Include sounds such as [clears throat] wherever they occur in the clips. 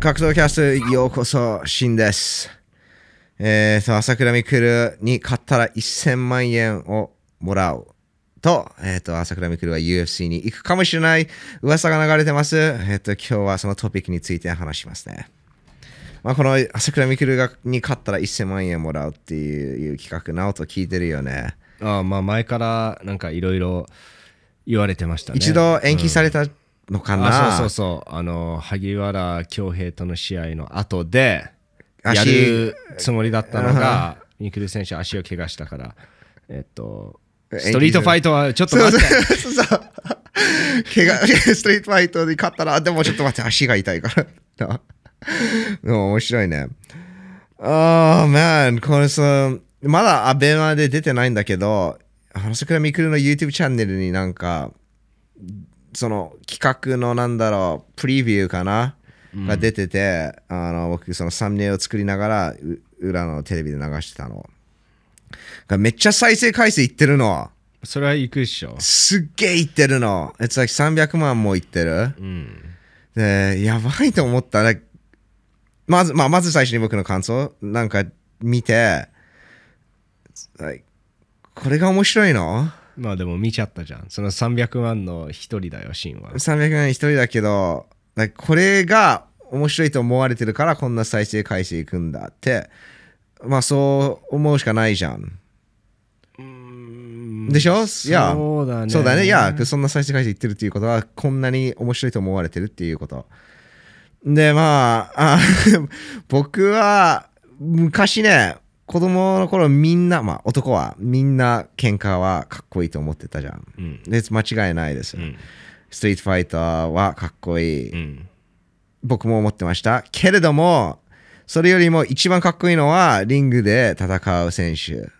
格闘キャストへようこそ、シンです。えーと、朝倉未来に勝ったら1000万円をもらう。と、えーと、朝倉未来は UFC に行くかもしれない噂が流れてます。えーと、今日はそのトピックについて話しますね。まあ、この朝倉未来がに勝ったら1000万円もらうっていういう企画、なおと聞いてるよね。ああまあ前からなんかいろいろ言われてましたね。一度延期されたのかな、あそうそうそう。あの、萩原恭平との試合の後で、や足るつもりだったのが、ミクル選手足を怪我したから、えっと、ストリートファイトはちょっと待って。そうそうそう。怪我、ストリートファイトで勝ったら、でもちょっと待って、足が痛いから。で [laughs] も面白いね。ああ、man、これさ、まだアベマで出てないんだけど、花倉みくるの YouTube チャンネルになんか、その企画のなんだろう、プレビューかな、が出てて、あの僕、そのサムネを作りながら、う裏のテレビで流してたの。がめっちゃ再生回数いってるの。それは行くっしょ。すっげえいってるの。It's like 300万もいってる。うん。で、やばいと思ったら、まず、まあ、まず最初に僕の感想、なんか見て、like これが面白いの？まあでも見ちゃったじゃん。その300万の一人だよ、シンは。?300 万一人だけど、これが面白いと思われてるからこんな再生回数いくんだって、まあそう思うしかないじゃん。でしょ？いや、そうだね。そうだね。いや、そんな再生回数いってるっていうことは、こんなに面白いと思われてるっていうこと。で、まあ、あ [laughs] 僕は、昔ね、子供の頃みんな、まあ男はみんな喧嘩はかっこいいと思ってたじゃん。うん。で、間違いないです。うん。ストリートファイターはかっこいい。うん。僕も思ってました。けれども、それよりも一番かっこいいのは、リングで戦う選手。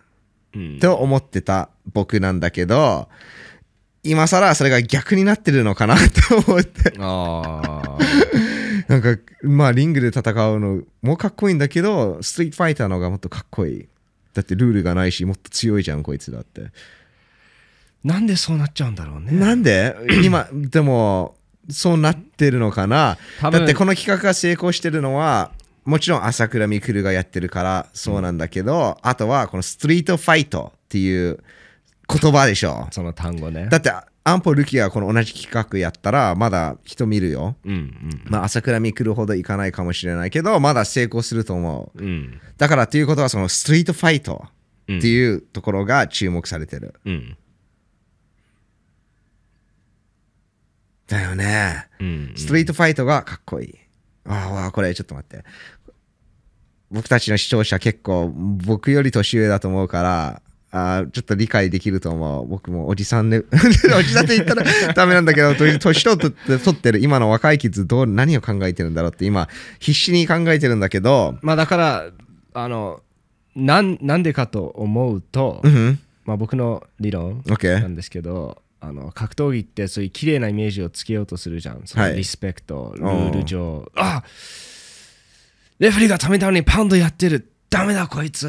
うん。と思ってた僕なんだけど今更それが逆になってるのかなと思ってああ。[laughs] なんかまあリングで戦うのもかっこいいんだけどストリートファイターの方がもっとかっこいい。だってルールがないしもっと強いじゃんこいつだって。なんでそうなっちゃうんだろうね。なんで？[clears throat] 今でもそうなってるのかな？だってこの企画が成功してるのはもちろん朝倉未来がやってるからそうなんだけど、あとはこのストリートファイトっていう言葉でしょ。その単語ね。だってアンポルキがこの同じ企画やったらまだ人見るよ。うんうん。まあ朝倉未来ほどいかないかもしれないけどまだ成功すると思う。うん。だからということはそのストリートファイトっていうところが注目されてる。うん。だよね。うん。ストリートファイトがかっこいい。ああ、これちょっと待って。僕たちの視聴者結構僕より年上だと思うから、あーちょっと理解できると思う。僕もおじさんで、[laughs] おじさんって言ったらダメなんだけど、年年取って取ってる今の若いキッズどう何を考えてるんだろうって今必死に考えてるんだけど、まあだから、あの、なんなんでかと思うと、うん、まあ僕の理論なんですけど、あの格闘技ってそういう綺麗なイメージをつけようとするじゃん。そのはいリスペクト、ルール上。あレフェリーが止めたのにパウンドやってる。ダメだこいつ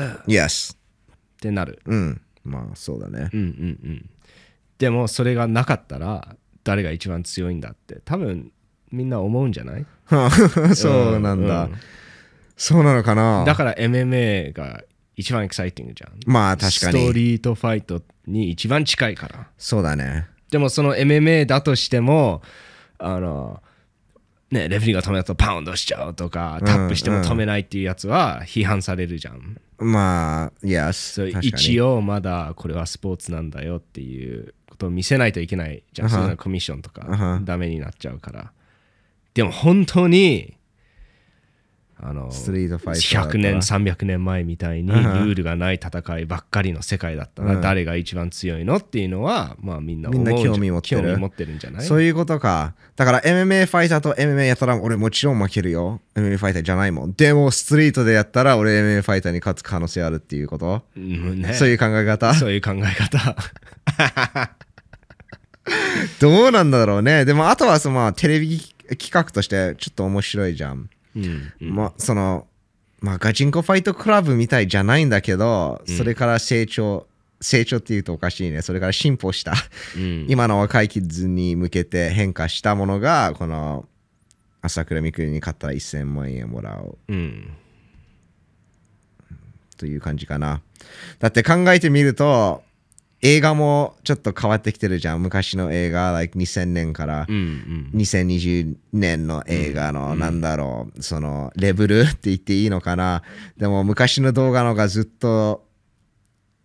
っ。てなる。うん。まあそうだね。うんうんうん。でもそれがなかったら誰が一番強いんだって多分みんな思うんじゃない？[laughs] そうなんだ。うんそうなのかな？だから MMA が一番エキサイティングじゃん。まあ確かストリートファイトに一番近いから。そうだね。でもその MMA だとしても、あの、ね、レフェリーが止めたとパウンドしちゃうとか、タップしても止めないっていうやつは批判されるじゃん。まあ、Yes。そう一応まだこれはスポーツなんだよっていうことを見せないといけないじゃん。あはそのコミッションとかダメになっちゃうから。でも本当に、あのストリートファイターだったら100年300年前みたいにルールがない戦いばっかりの世界だったらうん。誰が一番強いの？っていうのはまあみん。なみんな興味持ってる。興味持ってるんじゃない？そういうことか。だから MMA ファイターと MMA やったら俺もちろん負けるよ。MMA ファイターじゃないもん。でもストリートでやったら俺 MMA ファイターに勝つ可能性あるっていうこと、うんね。そういう考え方？そういう考え方。[laughs] どうなんだろうね。でもあとはそのまあテレビ企画としてちょっと面白いじゃん。うんまあその、まあガチンコファイトクラブみたいじゃないんだけど、それから成長、成長っていうとおかしいね。それから進歩した。うん今の若いキッズに向けて変化したものがこの朝倉未来に勝ったら1000万円もらおううん。という感じかな。だって考えてみると、映画もちょっと変わってきてるじゃん。昔の映画、like、2000年からうんうん。2020年の映画の、なんだろう、そのレベルって言っていいのかな。でも昔の動画のがずっと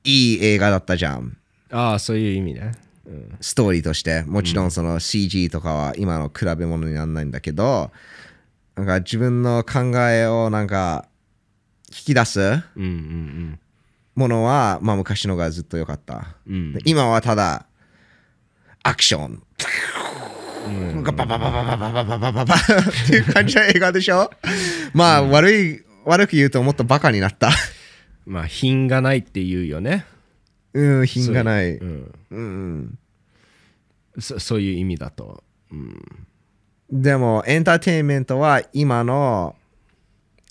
いい映画だったじゃん。ああ、そういう意味ね。うん。ストーリーとして。もちろんその CG とかは今の比べ物にならないんだけど、なんか自分の考えをなんか引き出すうんうんものは、まあ昔のがずっと良かった。うん。今はただ、アクション。バババババババババババっていう感じの映画でしょまあ悪い、悪く言うともっとバカになった。まあ、品がないっていうよね。うん、品がない。うん。うんそそういう意味だと。うん。でもエンターテインメントは今の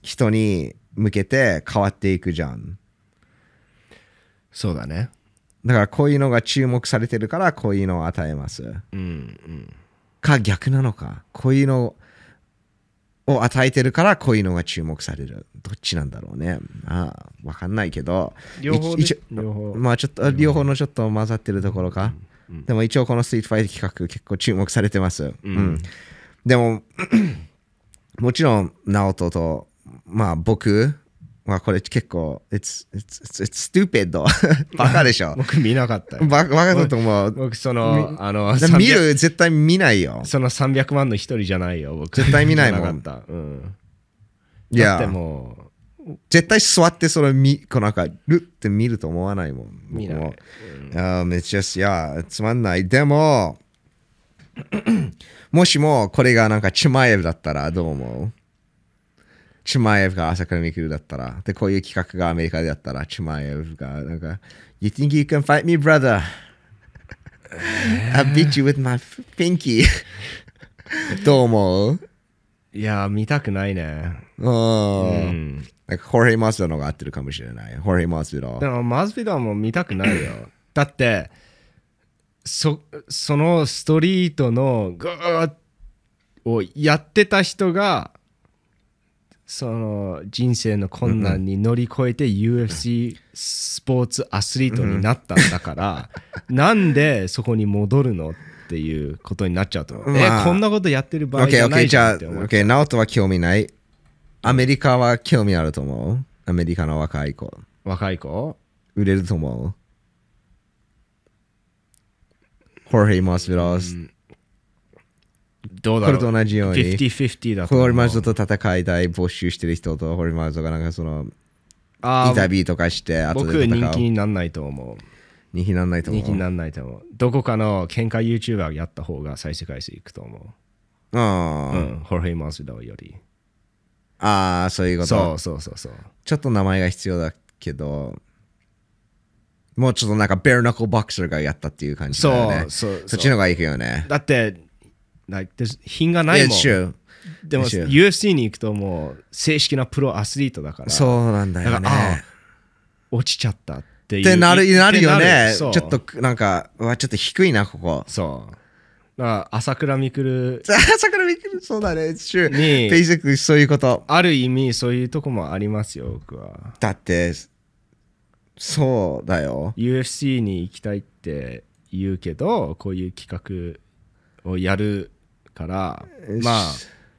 人に向けて変わっていくじゃん。そうだね。だからこういうのが注目されてるからこういうのを与えます。うんうん。か逆なのか。こういうのを与えてるからこういうのが注目される。どっちなんだろうね。まあ、わかんないけど。両方で一両方まあちょっと両方のちょっと混ざってるところか。でも一応このストリートファイト企画結構注目されてます。うんでも、[clears throat] もちろん、ナオトと、まあ僕はこれ結構、it's, it's, it's, stupid [laughs] バカでしょ。[laughs] 僕見なかったよ。バカバカだと思う。僕、その、あの、だ見300る絶対見ないよ。その300万の一人じゃないよ、僕。絶対見ないもん [laughs] 見なかった。うん。いや、も絶対座ってそれ見、こうなんか、ルって見ると思わないもん。僕もあめっちゃ、いや、つまんない。でも、[clears throat] もしもこれがなんかチュマエブだったらどう思う？チュマエブが朝倉未来だったら。で、こういう企画がアメリカでやったら、チュマエブがなんか、You think you can fight me, brother? [laughs] I beat you with my pinky. [laughs] どう思う？いや、見たくないね。う。うんん。なんか、ホーヘイ・マスダの方が合ってるかもしれない。ホーヘイ・マスダ。でも、マズビダも見たくないよ。だって、そそのストリートのガーをやってた人が、その人生の困難に乗り越えて UFC スポーツアスリートになったんだから、なんでそこに戻るのっていうことになっちゃうと思う。まあえ、こんなことやってる場合じゃないじゃんって思っちゃ OK、ナオトは興味ない。アメリカは興味あると思う？アメリカの若い子。う若い子？売れると思う？ホーヘイ・マスダス。どうだろうこれと同じように50-50だとホーヘイ・マスダと戦いたい募集してる人と、ホーヘイ・マスダがなんかその、あーインタビューとかして、後僕人。気にならないと思う。人気にならないと思う。人気にならないと思う。どこかの喧嘩 YouTuber やった方が再生回数いくと思う。あーうん、ホルヘイ・マスダより。あー、そういうこと。そうそうそうそう。ちょっと名前が必要だけど、もうちょっとなんか、ベアナックルボクサーがやったっていう感じだよね。そうそうそっちの方がいいよね。だって、like, 品がないもん。でも UFC に行くともう正式なプロアスリートだから、そうなんだよね。落ちちゃったっていう。ってなるなるよね。ちょっとなんか、ちょっと低いな、ここ。そう。だから朝倉未来、[laughs] 朝からびっくりそうだね。It's true. に Basically そういうこと。ある意味そういうとこもありますよ、僕は。だって、そうだよ。UFC に行きたいって言うけどこういう企画をやるからまあ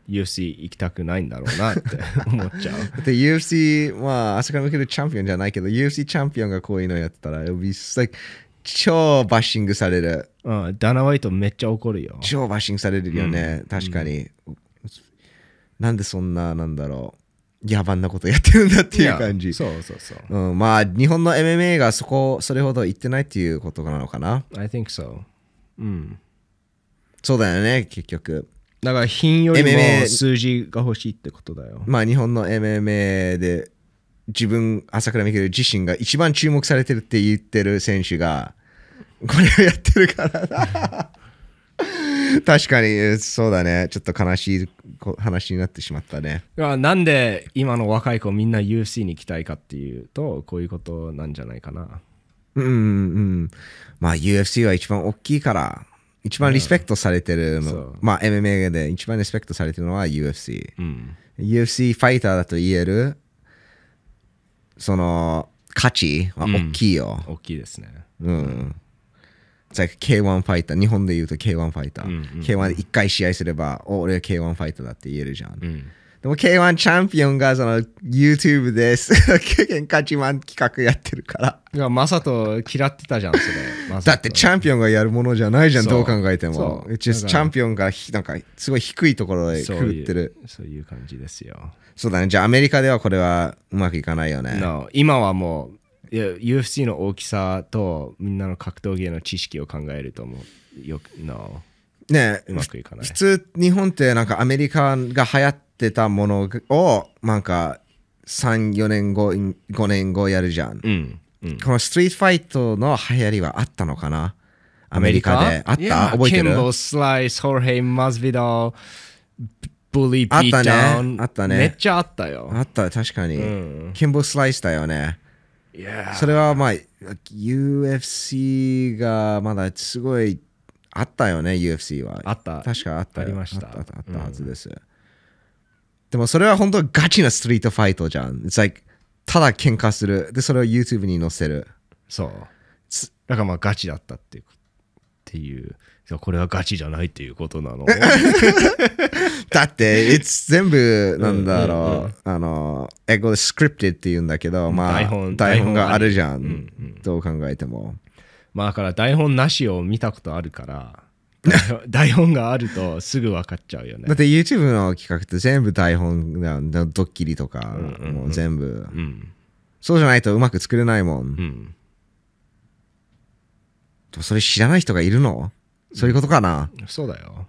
UFC 行きたくないんだろうなって [laughs] 思っちゃうだって UFC、まあ、朝から向けるチャンピオンじゃないけど、UFC チャンピオンがこういうのやったら、it'll like 超バッシングされる。うん、ダナワイトめっちゃ怒るよ超バッシングされるよね。確かに。なんでそんな、なんだろう、野蛮なことやってるんだっていう感じ。そうそうそううん、まあ、日本の MMA がそこ、それほど言ってないっていうことなのかな。I think so うんそうだよね、結局。だから品よりも数字が欲しいってことだよまあ、日本の MMA で自分、朝倉未来自身が一番注目されてるって言ってる選手が、これをやってるからな。確かに、そうだね。ちょっと悲しいこ話になってしまったね。なんで今の若い子みんな UFC に行きたいかっていうとこういうことなんじゃないかなうんうんうん。まあ UFC は一番大きいから、一番リスペクトされてるうまあ MMA で一番リスペクトされてるのは UFC。うん。UFC ファイターだと言える、その価値は大きいよ。大きいですね。うん。It's like K1 ファイター。日本で言うと K1 ファイター。うんうん K1 で1回試合すれば、お俺は K1 ファイターだって言えるじゃん。うん。でも K1 チャンピオンがその YouTube です。喧嘩自慢企画やってるから。いや、マサト嫌ってたじゃん、それ。だってチャンピオンがやるものじゃないじゃん、どう考えてそも。チャンピオンがひなんかすごい低いところでくぐってる。うそういう感じですよ。そうだね。じゃあアメリカではこれはうまくいかないよね。No 今はもういや UFC の大きさとみんなの格闘技への知識を考えるともうよく No ねうまくいかない普。通日本ってなんかアメリカが流行ってたものをなんか34年後5年後やるじゃん、うん。うん。このストリートファイトの流行りはあったのかな？アメリカ？で？あった？覚えてる？ケンボスライス、ホルヘイ・マズビド、ブリー・あったね。ビーダウン。あったね。めっちゃあったよ。あった確かに、うん。キンボスライスだよね。いやそれはまあ UFC がまだすごいあったよね UFC は。あった。確かあったよ。ありました。あったあったあったはずです、でもそれは本当ガチなストリートファイトじゃん It's like ただ喧嘩するでそれを YouTube に載せるそう。だからまあガチだったっていう。っていう。これはガチじゃないっていうことなの？[laughs] だって、it's 全部なんだろう、うんうんあの、英語で scripted って言うんだけど、まあ、台本台本があるじゃん、台本ありうんどう考えても。まあだから台本なしを見たことあるから、[laughs] 台本があるとすぐ分かっちゃうよねだっ。て YouTube の企画って全部台本ドッキリとか、んうんうんもう全部。うん。そうじゃないとうまく作れないもん。それ知らない人がいるの？そういうことかな、そうだよ。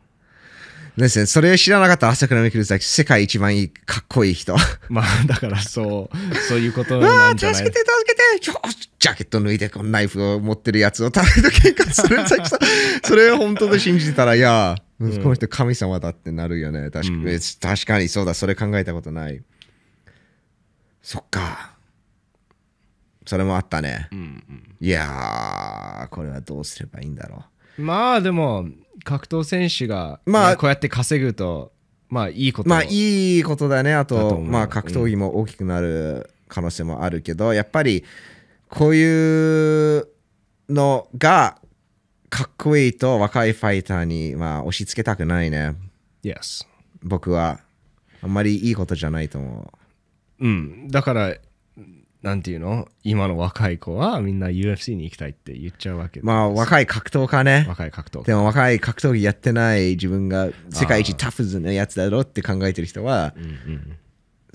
ですね、それ知らなかったら朝倉未来さん世界一番いいかっこいい人。[laughs] まあだからそう、そういうことなんじゃない？助けて、助けてちょジャケット脱いで、このナイフを持ってるやつを食べる喧嘩する。[laughs] それを本当で信じてたら、いや、この人神様だってなるよね。確かに、確かにそうだ、それ考えたことない。そっか。それもあったね。いやー、これはどうすればいいんだろまあでも、格闘選手が、まあねこうやって稼ぐと、まあいいこう。とまあ、いいことだね。あと、まあ、格闘技も大きくなる可能性もあるけど、やっぱり、こういうのが、かっこいいと若いファイターに、まあ、押し付けたくないね。Yes。僕は。あんまりいいことじゃないと思うん。だから、なんていうの？今の若い子はみんな UFC に行きたいって言っちゃうわけう。まあ、若い格闘家ね。若い格闘家。でも若い格闘技やってない自分が世界一タフズなやつだろって考えてる人は、うん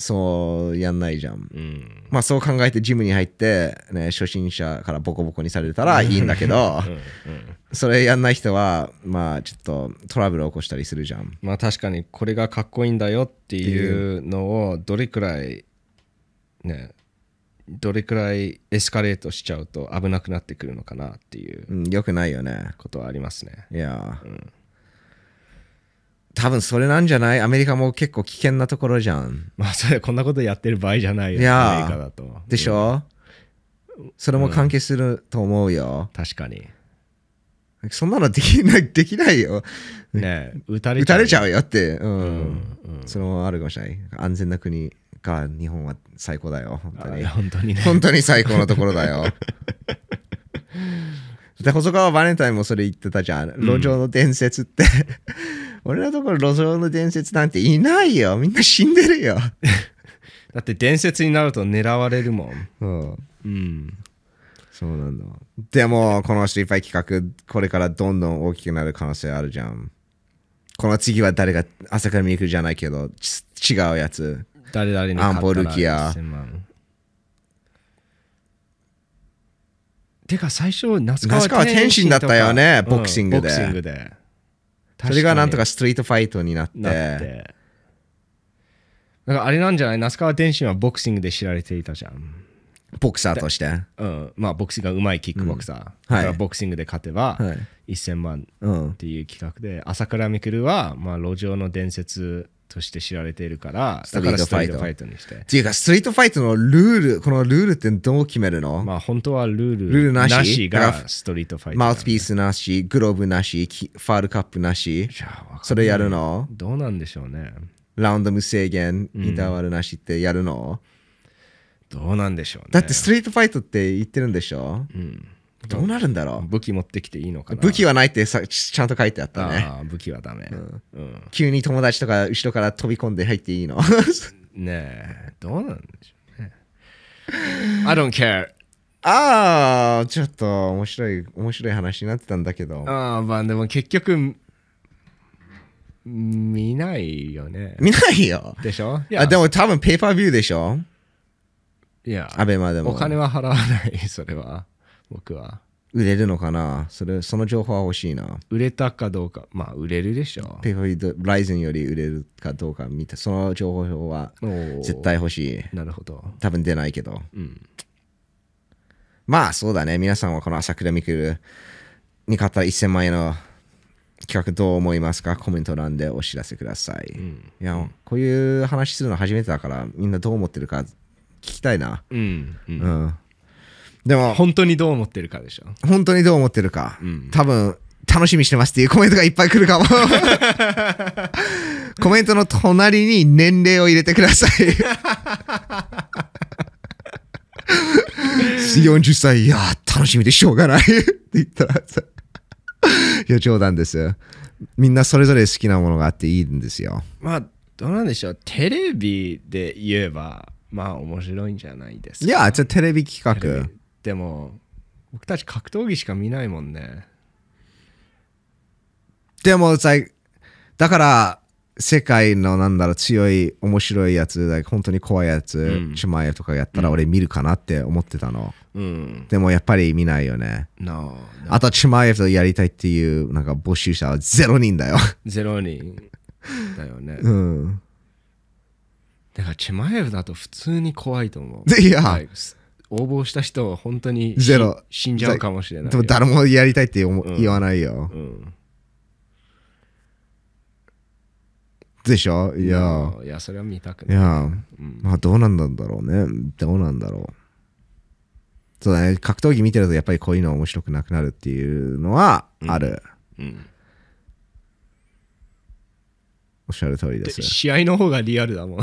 そうやんないじゃん。うん。うん。まあそう考えてジムに入って、ね、初心者からボコボコにされたらいいんだけど、うんうんそれやんない人は、まあちょっとトラブル起こしたりするじゃん。まあ確かにこれがかっこいいんだよっていうのをどれくらいねどれくらいエスカレートしちゃうと危なくなってくるのかなっていううん、よくないよね。ことはありますね。いや、多分それなんじゃない？アメリカも結構危険なところじゃん。まあそれこんなことやってる場合じゃないよいやーアメリカだと。でしょ、それも関係すると思うよ。確かに。そんなのできない、[laughs] できないよ。ね撃たれ撃たれちゃう。うよって。うん。それもあるかもしれない。安全な国が日本は最高だよ。本当にあ。本当にね。[laughs] 本当に最高のところだよ。[laughs] で、細川バレンタインもそれ言ってたじゃん。路上の伝説って。[laughs] 俺のところ路上の伝説なんていないよ。みんな死んでるよ。だって伝説になると狙われるもん。うん。うん。そうなんだ。でも、このストリートファイト企画、これからどんどん大きくなる可能性あるじゃん。この次は誰が朝から見に行くじゃないけど、ち違うやつ。誰々にアンルキア。1000万。てか最初那須川那須川天心だったよねボクシングで。うんボクシングで。それがなんとか確ストリートファイトになって。になってだからあれなんじゃない？那須川天心はボクシングで知られていたじゃん。ボクサーとして。うん、まあボクシングがうまいキックボクサー、だはいからボクシングで勝てばはい。1000万うん。っ。ていう企画で朝倉未来はまあ路上の伝説として知られているから、ストリートだからストリートファイトにして。っていうか、ストリートファイトのルール、このルールってどう決めるの、まあ本当はルールルールなし？がストリートファイト。マウスピースなし、グローブなし、きファールカップなし、それやるの？どうなんでしょうね。ラウンド無制限、インターバルなしってやるの、どうなんでしょうね。だってストリートファイトって言ってるんでしょ、どうなるんだろ武器持ってきていいのかな？う武器はないってさちゃんと書いてあったね。ああ武器はダメ。うん急に友達とか後ろから飛び込んで入っていいの？[laughs] ねえ、どうなんでしょうね。I don't care. ああ、ちょっと面白い、面白い話になってたんだけど。ああ、まあでも結局、見ないよね。見ないよ。でしょ？いあでも多分ペーパービューでしょ？いや、アベマでも。お金は払わない、それは。僕は。売れるのかな？それ、その情報は欲しいな。売れたかどうか、まあ売れるでしょ。ペーパービュー、ライゼンより売れるかどうか見て、その情報は絶対欲しい。なるほど。多分出ないけど。うん。まあそうだね。皆さんはこの朝倉未来に買った1000万円の企画どう思いますか？コメント欄でお知らせください。うん。いや、こういう話するの初めてだから、みんなどう思ってるか聞きたいな。うん。う、うんん。でも、本当にどう思ってるかでしょ。本当にどう思ってるか、うん多分、楽しみにしてますっていうコメントがいっぱい来るかも。[laughs] コメントの隣に年齢を入れてください。40歳、いやー、楽しみでしょうがないって言ったらさ、いや、冗談です。みんなそれぞれ好きなものがあっていいんですよ。まあ、どうなんでしょう。テレビで言えば、まあ面白いんじゃないですか。いや、じゃテレビ企画。ビでも、僕たち格闘技しか見ないもんね。でも、like だから、世界のなんだろう、強い、面白いやつ、本当に怖いやつ、うんチュマイエとかやったら俺見るかなって思ってたの。うん。でもやっぱり見ないよね。No. あと、チュマイエとやりたいっていう、なんか募集者はゼロ人だよ。ゼロ人だよね。うん。だから、チェマエフだと普通に怖いと思う。でいや応募した人は本当にゼロし死んじゃうかもしれないよ。でも誰もやりたいって思うん言わないよ。うん。でしょ？いや。いや、それは見たくいない。や、うんまあどうなんだろうね。どうなんだろう。そうだね。格闘技見てるとやっぱりこういうの面白くなくなるっていうのはある。うんおっしゃる通りで。です試合の方がリアルだもん。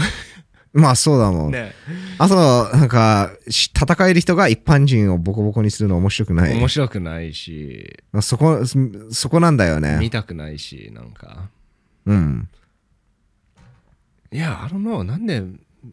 [laughs] まあそうだもん。ね、あと、なんか、し戦える人が一般人をボコボコにするの面白くない。面白くないし、そこ、そそこなんだよね。見たくないし、なんか。うん。いや、あのの、なんで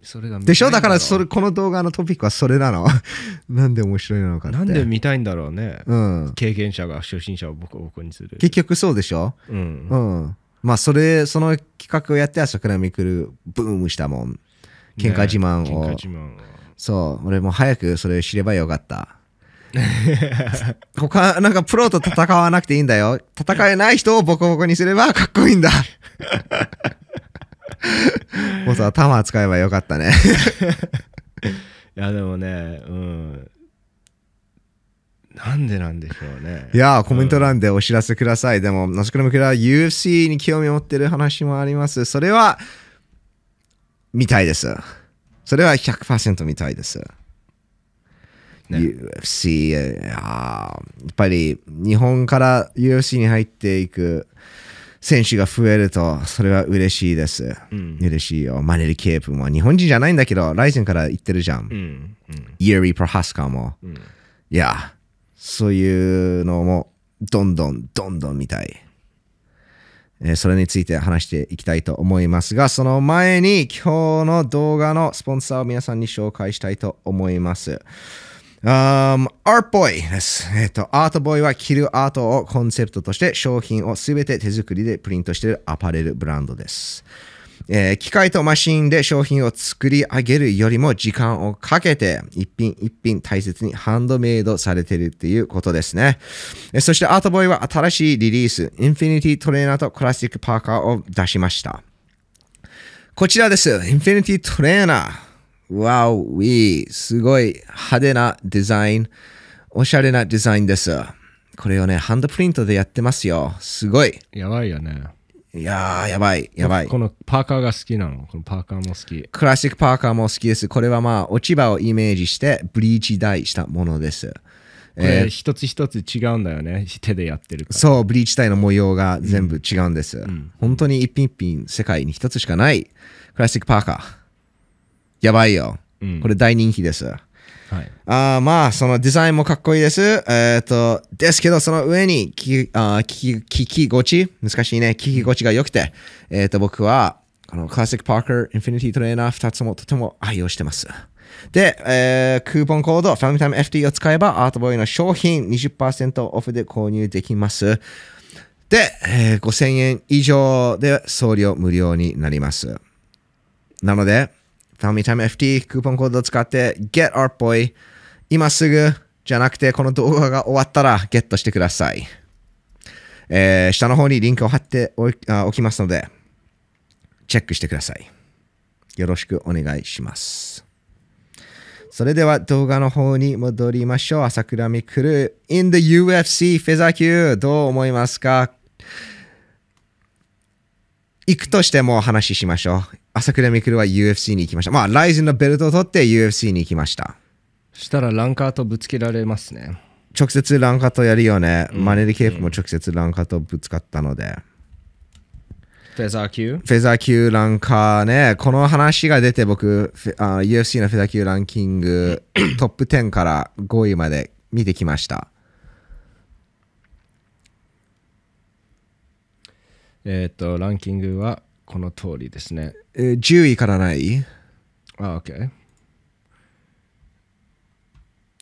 それが見たいんでしょ？だからそれ、この動画のトピックはそれなの。[laughs] なんで面白いのかって。なんで見たいんだろうね。うん。経験者が初心者をボコボコにする。結局そうでしょ？うんうん。まあ、それ、その企画をやって、朝倉未来、ブームしたもん。喧嘩自慢を。ね慢を。そう。俺も早くそれ知ればよかった。[laughs] 他、なんかプロと戦わなくていいんだよ。戦えない人をボコボコにすればかっこいいんだ。[laughs] もうさ、弾使えばよかったね。[laughs] いや、でもね、うん。なんでなんでしょうね。いやー、コメント欄でお知らせください。でも、ナスクラムクラは UFC に興味を持ってる話もあります。それは、見たいです。それは100%見たいです。ね UFC、いやっぱり日本から UFC に入っていく選手が増えると、それは嬉しいです。うん嬉しいよ。マネル・ケープも日本人じゃないんだけど、ライゼンから行ってるじゃん。うん。イエリー・プロハスカーも。うん。いや、そういうのもどんどんどんどん見たい。それについて話していきたいと思いますが、その前に今日の動画のスポンサーを皆さんに紹介したいと思います。Um, Artboy です。えっ、と、アートボーイは着るアートをコンセプトとして商品をすべて手作りでプリントしているアパレルブランドです。えー機械とマシンで商品を作り上げるよりも時間をかけて一品一品大切にハンドメイドされているっていうことですね。えーそしてアートボーイは新しいリリース、インフィニティトレーナーとクラシックパーカーを出しました。こちらです。インフィニティトレーナー。わお、ウィー。すごい派手なデザイン。おしゃれなデザインです。これをね、ハンドプリントでやってますよ。すごい。やばいよね。いやー、やばい、やばいこ。のパーカーが好きなの？このパーカーも好き。クラシックパーカーも好きです。これはまあ、落ち葉をイメージして、ブリーチダイしたものです。こえーれ一つ一つ違うんだよね。手でやってるから。そう、ブリーチ体の模様が全部違うんです。本当に一品一品世界に一つしかないクラシックパーカー。やばいよ。うんこれ大人気です。はい。あまあ、そのデザインもかっこいいです。えっ、と、ですけど、その上に聞きあ聞き聞き心地、難しいね、聞き心地が良くて、えっ、と、僕は、このクラシックパーカー、インフィニティトレーナー2つもとても愛用してます。で、えークーポンコード、ファミタイム FT を使えば、アートボーイの商品20%オフで購入できます。で、えー5000円以上で送料無料になります。なので、ファミタイム FT クーポンコードを使って、Get Art Boy 今すぐじゃなくて、この動画が終わったらゲットしてください。えー下の方にリンクを貼っておおきますので、チェックしてください。よろしくお願いします。それでは動画の方に戻りましょう。朝倉未来 in the UFC フェザー級どう思いますか？行くとしても話しましょう。朝倉未来は UFC に行きました。まあ、ライズンのベルトを取って UFC に行きました。したらランカーとぶつけられますね。直接ランカとやるよね。マネリケープも直接ランカとぶつかったので。フェザー級フェザー級ランカーね、この話が出て僕、UFC のフェザー級ランキング [clears throat] トップ10から5位まで見てきました。えっ、と、ランキングはこの通りですね。えー10位からないあ、OK。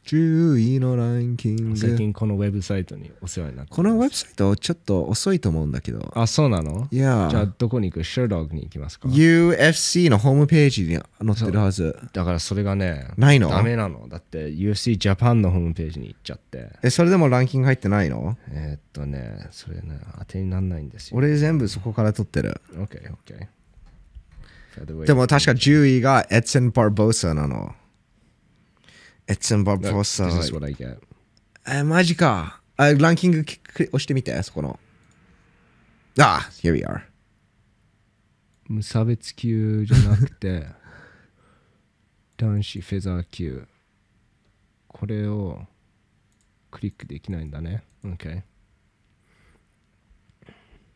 ?10 位のランキング。最近このウェブサイトにお世話になってこのウェブサイトちょっと遅いと思うんだけど。あ、そうなの？いやじゃあどこに行く？シェルドッグに行きますか？UFC のホームページに載ってるはず。だからそれがね、ないの？ダメなの。だって UFC ジャパンのホームページに行っちゃって。え、それでもランキング入ってないの？えーっとね、それね、当てにならないんですよ。俺全部そこから取ってる。OK、OK。でも確か10位がエッツェン・バーボーサなの。エッツェン・バーボー This サ is。what I get. え、マジか。あランキングきく押してみて、そこの。あ、here we are。無差別級じゃなくて、男子フェザー級。これをクリックできないんだね。OK。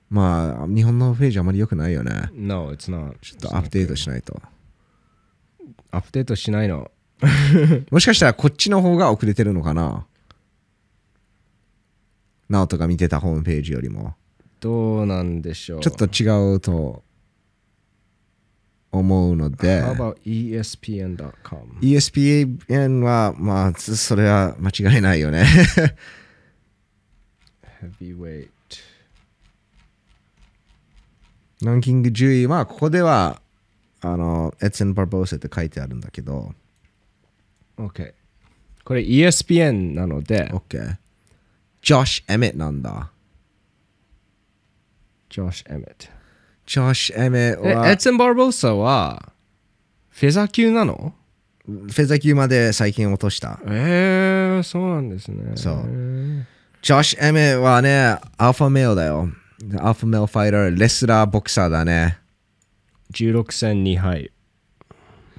まあ、日本のページあまり良くないよね。No, it's not. ちょっとアップデートしないと。アップデートしないの。[laughs] もしかしたらこっちの方が遅れてるのかな？ナオトが見てたホームページよりも。どうなんでしょう。ちょっと違うと思うので。How about ESPN.com? ESPN は、まあ、つそれは間違いないよね。[laughs] Heavyweight. ランキング10位は、ここでは、あの、エッツェン・バーボーセって書いてあるんだけど、OK。これ ESPN なので、OK。ジョシュ・エメットなんだ。Josh Emmett。ジョシュ・エメットえ、エはッ、ツェン・バーボーサは、フェザー級なの？フェザー級まで最近落とした。えー、そうなんですね。そうへージョシュ・エメットはね、アルファメイルだよ。アルファメイルファイター、レスラー、ボクサーだね。16戦2敗。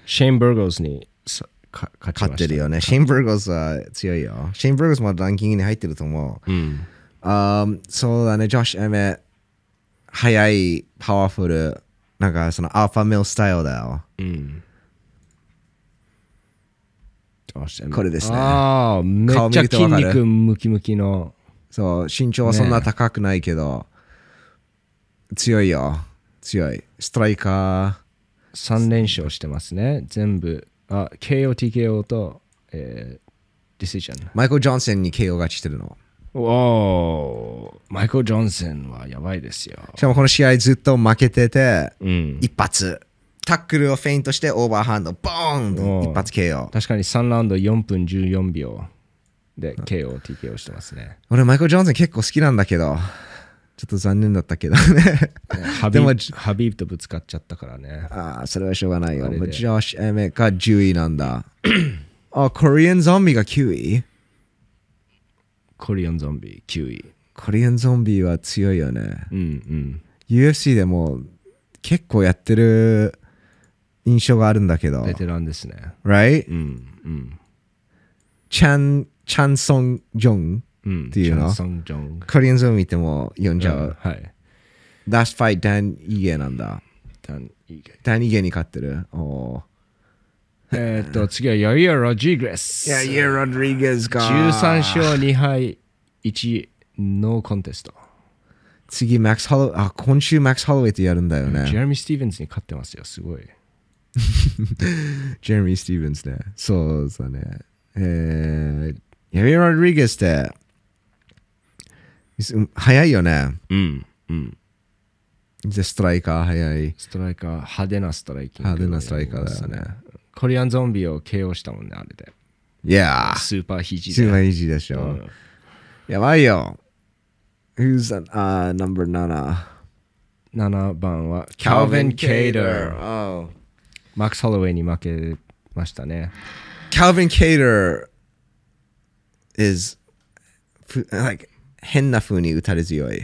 シェーン・バーゴーズに勝。勝ってるよね。シェーン・ブルゴーズは強いよ。シェーン・ブルゴーズもランキングに入ってると思う。うん。あーそうだね、ジョシュ・エメ速い、パワフル、なんかそのアルファメイルスタイルだよ。うん。これですねああ、めっ顔見ちゃ筋るとわかる肉ムキムキの。そう、身長はそんな高くないけど、強いよ。強い。ストライカ3連勝してますね。全部。あ、KO、TKO と、えー、ディシジョン。ー、マイクル・ジョンソンに KO 勝ちしてるの。おー、マイケル・ジョンソンはやばいですよ。しかもこの試合ずっと負けてて、うん。一発。タックルをフェイントしてオーバーハンド、ボーン一発 KO。確かに3ラウンド4分14秒で KO、TKO してますね。俺、マイクル・ジョンソン結構好きなんだけど、ちょっと残念だったけどね。ハビでもーハビーブとぶつかっちゃったからね。ああ、それはしょうがないよ。ジョシュ・エメが10位なんだ。あ、コリアン・ゾンビが9位コリアンゾンビ9位。コリアン・ゾンビは強いよね。うんうん。UFC でも結構やってる印象があるんだけど。ベテランですね。Right? うん。うん。チャン、チャンソン・ジョン。うん。ていうの？チャンソンジョン。コリアンズを見ても読んじゃう。はい。Last fight ダン・イゲなんだ。ダンイーゲダン・イゲに勝ってる。おえーっと、次はヤイア・ロジグレス。いや、イエ・ロドリゲスか。13勝2敗1ノーコンテスト。次、マックス・ホロウ。あ、今週マックス・ホロウェイとやるんだよね。ジェレミー・スティーブンズに勝ってますよ、すごい。ジェレミー・スティーブンズね。そうだね。えー、ヤイル・ロドリゲスって、す早いよね。うん。うん。で、ストライカー早い。ストライカー、派手なストライキング。派手なストライカーだよね。コリアンゾンビを KO したもんね、あれで。いやー、スーパー肘すごで。いいいでしょ。うんやばいよ。Who's that? Uh, number 7. 7番は Calvin Cater。Oh. マックス・ホロウェイに負けましたね。Calvin Cater is ふ like 変な風に打たれ強い。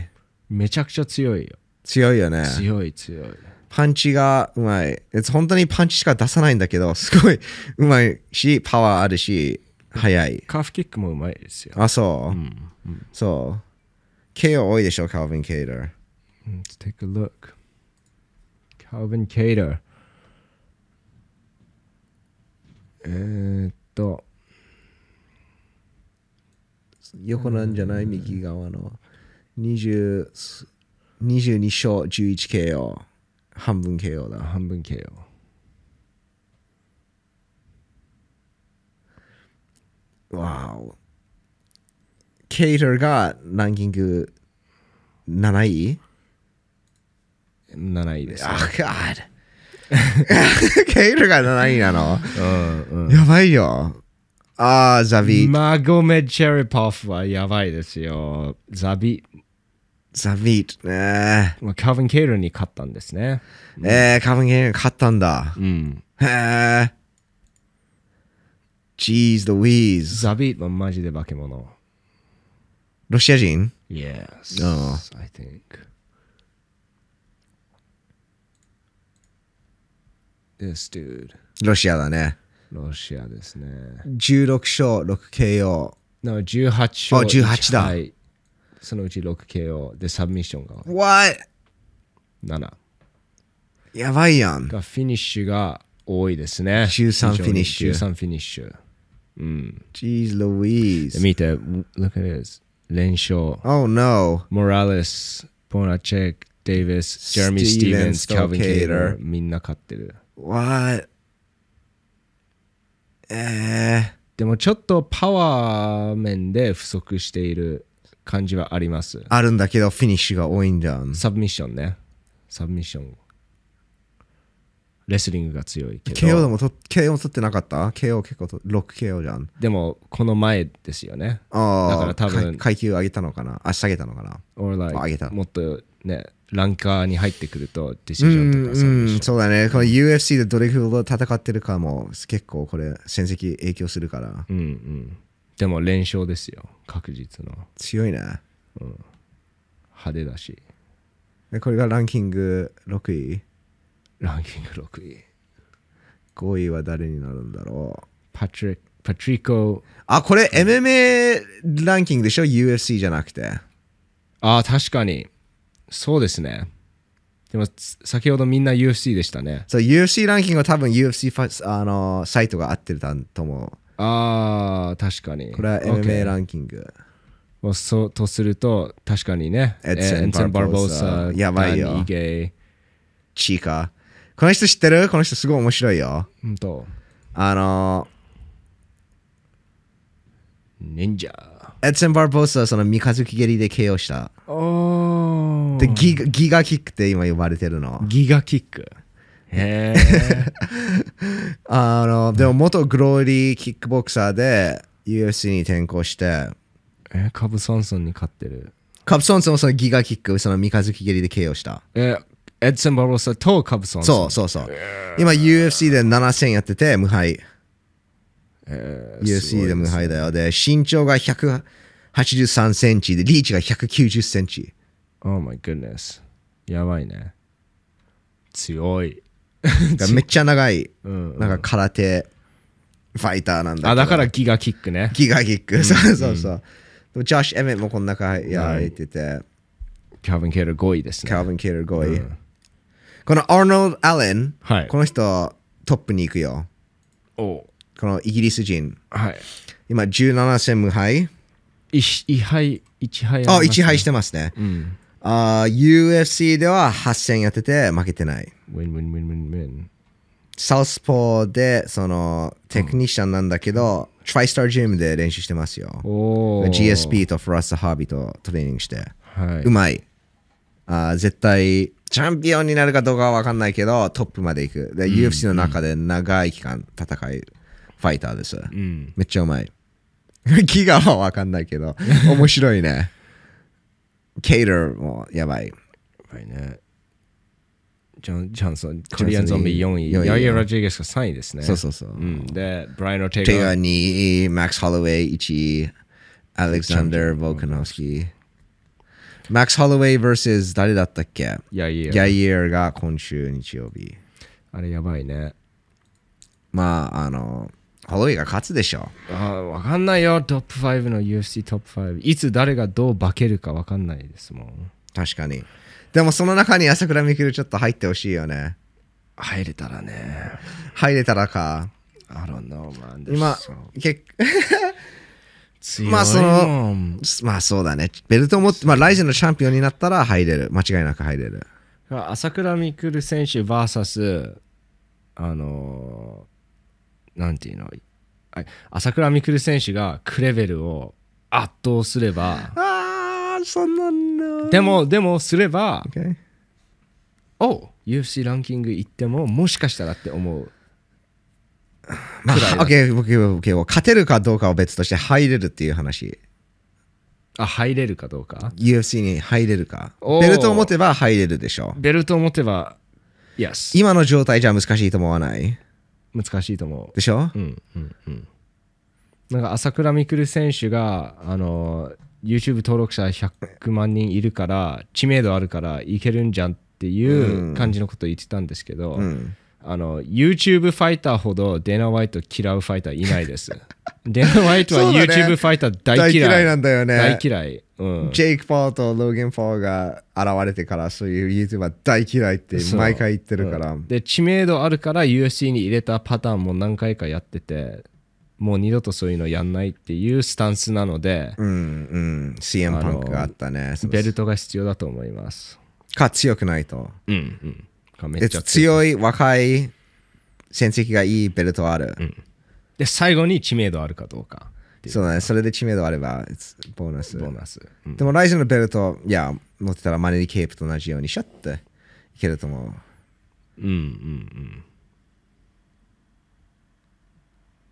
めちゃくちゃ強いよ。強いよね。強い強い。パンチがうまい。本当にパンチしか出さないんだけど、すごい [laughs] うまいし、パワーあるし、速い。カーフキックもうまいですよ。あ、そう？そう。KO 多いでしょ、Calvin Cater。Let's take a look. Calvin Cater。えーっと、横なんじゃない？右側の。20 22勝 11KO。半分 KO だ。半分 KO。わお。ケイターがランキング7位？7位です、ね。あ、God。ケイターが7位なの？うんうん。やばいよ。あー、ザビー。マゴメド・チェリポフはやばいですよ。ザビ、ザビー。ねまあ、カーヴィン・ケイルに勝ったんですね。え。えー、カブン・ケイター勝ったんだ。うん。へー。Jeez, Louise。ザビはマジで化け物。ロシア人？Yes, Oh. I think. This dude. ロシアだね。ロシアですね。16勝 6KO。な18勝。あ18だはい。そのうち 6KO でサブミッションが What? 7。やばいやん。がフィニッシュが多いですね。13フィニッシュ13フィニッシュ。うん。Jeez, Louise. 見て、look at this. 連勝。Oh no. モラレス、ボナチェック、デイビス、ジェレミー・スティーブンス、キャビン・ケイター、みんな勝ってる。What? えでもちょっとパワー面で不足している感じはありますー、。あるんだけど、フィニッシュが多いんじゃん。サブミッションね。サブミッション。レスリングが強いけ KO でど。もと KO 取ってなかった ?KO 結構と 6KO じゃん。でもこの前ですよね。ああ、だから多分階階級上げたのかな？あ、下げたのかな？Or あ上げ like たもっとね、ランカーに入ってくるとディシうジョンとん、かサブミッションうん、そうだね。この UFC でどれほど戦ってるかも結構これ戦績影響するからうんうん。でも連勝ですよ。確実の。強いね。派手だし。でこれがランキング6位？ランキング6位。5位は誰になるんだろう？パトリック、パトリコ、あ、これ MMA ランキングでしょ ?UFC じゃなくて。ああ、確かに。そうですね。でも、つ先ほどみんな UFC でしたね。そう、UFC ランキングは多分 UFC ファあのサイトが合ってると思う。ああ、確かに。これは MMA ランキング。そうとすると、確かにね。エッツェンバルボーサ、やばいよチーカ。この人知ってる？この人すごい面白いよ。イ、うんと、あの、忍者。エッツェン・バーボースはその三日月蹴りで KO した。おで、ギガギガキックって今呼ばれてるの。ギガキック。へえ。[laughs] あの、でも元グローリーキックボクサーで UFC に転向して、え、カブ・ソンソンに勝ってる。カブソンソンもそのギガキック、その三日月蹴りで KO した。え、エッツェン・バルボーサとカブ・ソンソン。そうそうそう。今 UFC で7戦やってて無敗。えー UFC いで無敗だよ。で、身長が183センチ。で、リーチが190センチ。Oh my goodness. やばいね。強い、[laughs] めっちゃ長い、うん、なんか空手。ファイターなんだあだからギガキックね。ギガキック、そうそうそう。ジョシュ・エメットもこの中やられてて、キャビン・ケイル5位ですね。カービン・ケイル5位。このアーノルド・アレン、はい。この人トップに行くよ。お。このイギリス人。はい。今17戦無敗。い1敗1敗あ、1敗ししてますね。うんあ UFC では8戦やってて負けてない。 win win win win win サウスポーでそのテクニシャンなんだけど、トライスタージムで練習してますよ。GSP とフィラス・ザハビとトレーニングして。はいうまい。あー絶対、チャンピオンになるかどうかは分かんないけど、トップまで行く。で、UFC の中で長い期間戦い、ファイターです。うんめっちゃうまい。[laughs] ギガは分かんないけど、面白いね。ケイターもやばい。はいねジョン・ジャンソン、ジュリアン・ゾンビ4位、4位ヤイア・ラジゲスが3位ですね。そうそうそううん、で、ブライアン・オテガテガ2位、マックス・ホロウェイ1位、アレクサンダー・ボーカノフスキー。マックス・ホロウェイ vs 誰だったっけ？ヤイア。ギャイエーが今週日曜日。あれやばいね。まあ、あの、ホロウェイが勝つでしょ。あわかんないよ、トップ5の UFC トップ5。いつ誰がどう化けるかわかんないですもん。確かに。でもその中に朝倉未来ちょっと入ってほしいよね。入れたらね。入れたらか。I don't know, man. 今そう、け強いまあそのまあそうだね。ベルトを持って、まあライゼンのチャンピオンになったら入れる。間違いなく入れる。朝倉未来選手 VS あのーなんていうの？あ朝倉未来選手がクレベルを圧倒すればああ、そんなんの。でもでもすれば Okay. お UFC ランキング行ってももしかしたらって思うまあ、OK、OK、OK。勝てるかどうかは別として入れるっていう話。あ入れるかどうか？UFC に入れるか。ベルトを持てば入れるでしょ。ベルトを持てば Yes 今の状態じゃ難しいと思わない？難しいと思う。でしょ？うんうんうん。なんか朝倉未来選手があの YouTube 登録者100万人いるから知名度あるからいけるんじゃんっていう感じのことを言ってたんですけど、うん。あの YouTube ファイターほどデナ・ワイト嫌うファイターいないです。[laughs] デナ・ワイトは YouTube ファイター大嫌い。大嫌いなんだよね。大嫌い、うん、ジェイク・ポールとローゲン・ポールが現れてからそういう YouTuber 大嫌いって毎回言ってるから、う。ん。で知名度あるから UFC に入れたパターンも何回かやっててもう二度とそういうのやんないっていうスタンスなので、うんうん、CM パンクがあったね。ベルトが必要だと思います。か強くないと。うんうん。がめでっちゃ強い。若い、戦績がいいベルトある。で、最後に知名度あるかどうかそうだね、それで知名度あれば、ボーナス。ボーナス。うんでも、ライズのベルト、いや、持ってたらマネリケープと同じようにシャッていけると思う。うんうん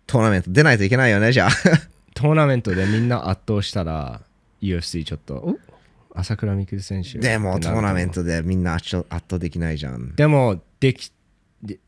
トーナメント出ないといけないよね、じゃあ。[laughs] トーナメントでみんな圧倒したら UFC ちょっと、お朝倉未来選手。でも、トーナメント。トでみんな圧倒できないじゃん。でも、でき、で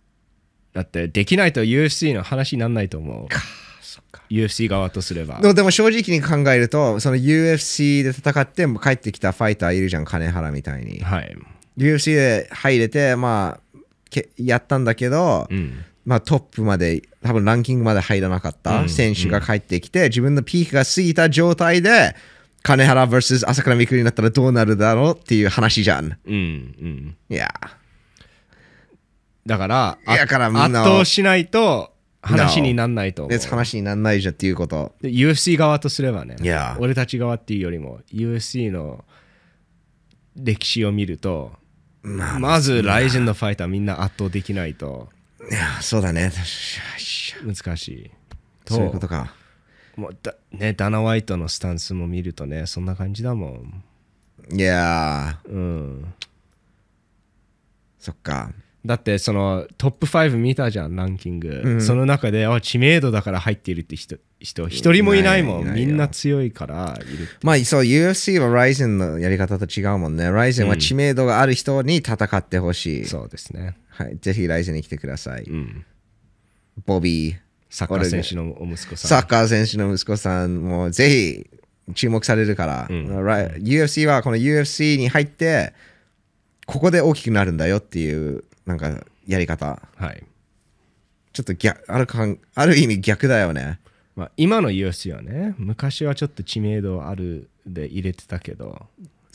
だって、できないと UFC の話にならないと思う。そっか UFC 側とすればで。も正直に考えると、その UFC で戦って帰ってきたファイターいるじゃん、金原みたいに。はい。UFC で入れて、まあ、けやったんだけど、うん。まあ、トップまで、多分ランキングまで入らなかったうん選手が帰ってきて、自分のピークが過ぎた状態で、金原 vs 朝倉未来になったらどうなるだろうっていう話じゃん。うんうん。いや、だから、あだから圧倒しないと話にならないと思う。別話にならないじゃんっていうこと。で UFC 側とすればね、いや俺たち側っていうよりも UFC の歴史を見ると、まあ、まずライジンのファイターみんな圧倒できないといや、そうだね。難しい。そういうことか。もうだね、ダナ・ワイトのスタンスも見るとね、そんな感じだもん。いやうん、そっか。だってそのトップ5見たじゃん、ランキング。うんその中であ知名度だから入っているって人人一人もいないもん。いないいないよみんな強いからいる。まあそう、UFC は Ryzen のやり方と違うもんね。Ryzen は知名度がある人に戦ってほしい。そうですね。はい、ぜひ Ryzen に来てください。うん。ボビー、サッカー選手のお息子さん。サッカー選手の息子さんもぜひ注目されるから、うん。UFC はこの UFC に入ってここで大きくなるんだよっていうなんかやり方。はい。ちょっと逆あるかんある意味逆だよね。まあ、今の UFC はね、昔はちょっと知名度あるで入れてたけど、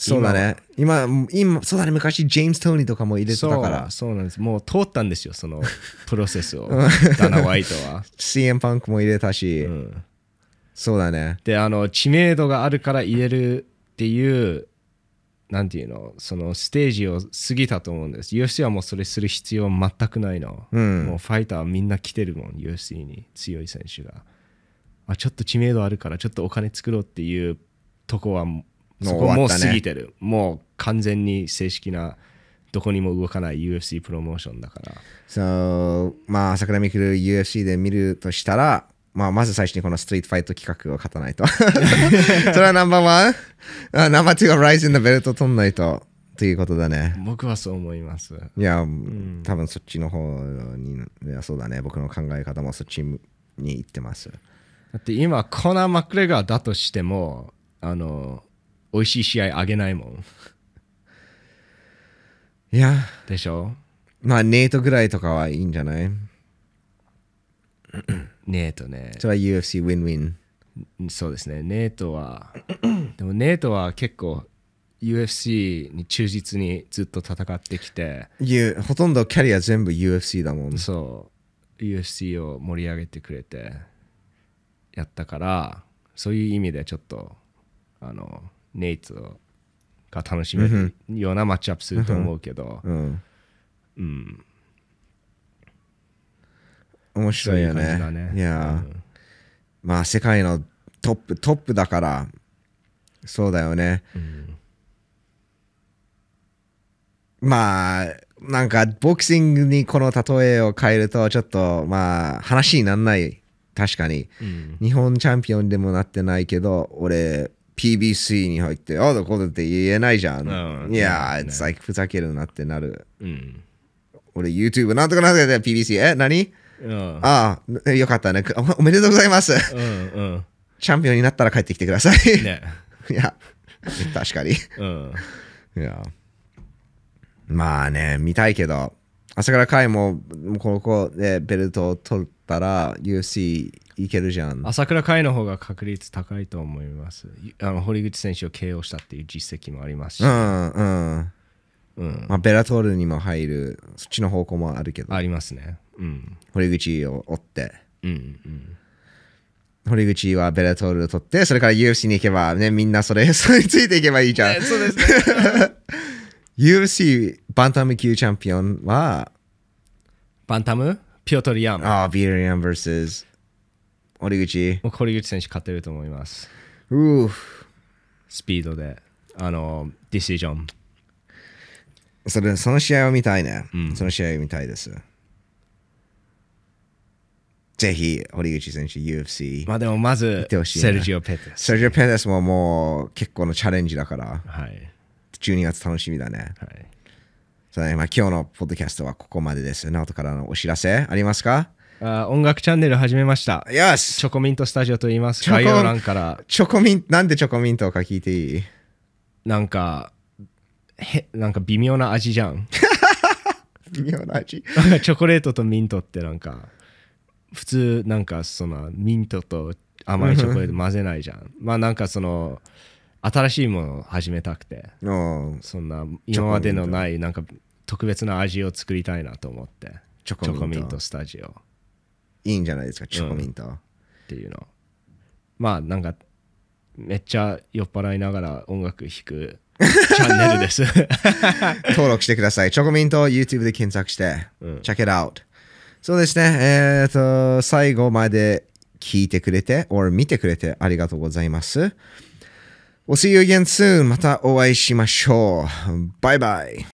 そうだね今今そうだね昔ジェームス・トーニーとかも入れてたからそうなんです。もう通ったんですよ、その [laughs] プロセスを、ダナ・ワイトは。CM パンクも入れたし、うんそうだねで、あの、知名度があるから入れるっていう、なんていうの、そのステージを過ぎたと思うんです。UFC はもうそれする必要全くないの。うんもうファイターはみんな来てるもん、UFC に強い選手が。あ、ちょっと知名度あるから、ちょっとお金作ろうっていうとこは、そこもう過ぎてる。もう完全に正式な、どこにも動かない UFC プロモーションだから。So まあ朝倉未来 UFC で見るとしたらまあ、まず最初にこのストリートファイト企画を勝たないと。[laughs] それはナンバーワンあナンバーツーはライズンのベルト取んないと。ということだね。僕はそう思います。いや、多分そっちの方に、いやそうだね。僕の考え方もそっちに行ってます。だって今、コナー・マクレガーだとしても、あの、美味しい試合あげないもん。いや、でしょ？まあ、ネートぐらいとかはいいんじゃない？ネートね。それは UFC ウィンウィン。そうですね。ネートは、[clears throat] でもネートは結構 UFC に忠実にずっと戦ってきて、ほとんどキャリア全部 UFC だもん。そう、UFC を盛り上げてくれてやったから、そういう意味でちょっと、あの、ネイトが楽しめるようなマッチアップすると思うけど、うん。うん、面白いよそういね。ねいや、まあ世界のトップ、トップだから、そうだよね。まあ、なんかボクシングにこの例えを変えると、ちょっとまあ話にならない。確かに。うん日本チャンピオンでもなってないけど、俺、PBC に入って、ああ、こうだって言えないじゃん。うんいや、ね it's like ふざけるなってなる。うん俺、YouTube なんとかなんとかで PBC、え、何？うんああ、よかったね。おおめでとうございます。うんチャンピオンになったら帰ってきてください。うんね [laughs] いや、確かに。うんいや。まあね、見たいけど、朝倉海ももうここでベルトを取ったら UFC いけるじゃん。朝倉海の方が確率高いと思います。あの堀口選手を KO したっていう実績もありますし、うんうん。うん。まあ、ベラトールにも入る、そっちの方向もあるけど、ありますね。うん。堀口を追って。うんうん。堀口はベラトールを取って、それから UFC に行けば、ね、みんなそれ、それについていけばいいじゃん。そうですね。[laughs] UFC バンタム級チャンピオンは、バンタム？ピオトリアンああ、ビーリアン vs 堀口。僕堀口選手勝てると思います。うースピードで。あのディシジョンそれその試合を見たいね、うん。その試合を見たいです。ぜひ、堀口選手 UFC。まあでもまずてほしいなセルジオ・ペテス。セルジオ・ペレスももう結構のチャレンジだから、はい。12月楽しみだね。はい。そうだねまあ、今日のポッドキャストはここまでです。ナオトからのお知らせありますか？あ音楽チャンネル始めました。よし。チョコミントスタジオと言います。チョコ概要欄から。チョコミント、なんでチョコミントか聞いていい？なんかへなんか微妙な味じゃん。[laughs] 微妙な味。なんかチョコレートとミントってなんか普通なんかそのミントと甘いチョコレート混ぜないじゃん。まあなんかその新しいものを始めたくて。のそんな今までのないなんか特別な味を作りたいなと思って。チョココミントスタジオ。っいいんじゃないですか、チョコミント。ていうのまあなんかめっちゃ酔っ払いながら音楽弾く [laughs] チャンネルです [laughs] 登録してください。チョコミントを YouTube で検索して、うん check it out。そうですね、えっ、と、最後まで聞いてくれて、or 見てくれてありがとうございます。We'll see you again soon. またお会いしましょう。バイバイ。